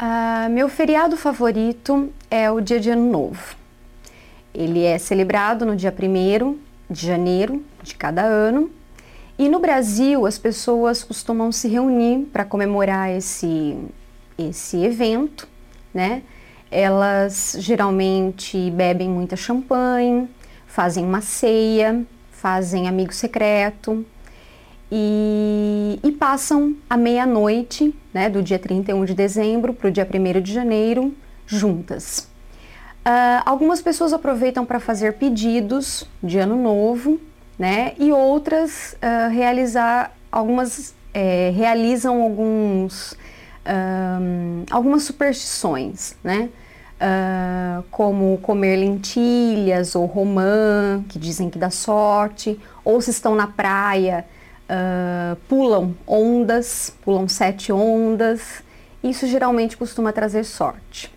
Uh, meu feriado favorito é o Dia de Ano Novo. Ele é celebrado no dia 1 de janeiro de cada ano. E no Brasil, as pessoas costumam se reunir para comemorar esse, esse evento, né? Elas geralmente bebem muita champanhe, fazem uma ceia, fazem amigo secreto e, e passam a meia-noite, né, do dia 31 de dezembro para o dia 1 de janeiro, juntas. Uh, algumas pessoas aproveitam para fazer pedidos de ano novo, né? E outras uh, realizar algumas é, realizam alguns um, algumas superstições, né? Uh, como comer lentilhas ou romã, que dizem que dá sorte, ou se estão na praia, pulam ondas, pulam sete ondas. Isso geralmente costuma trazer sorte.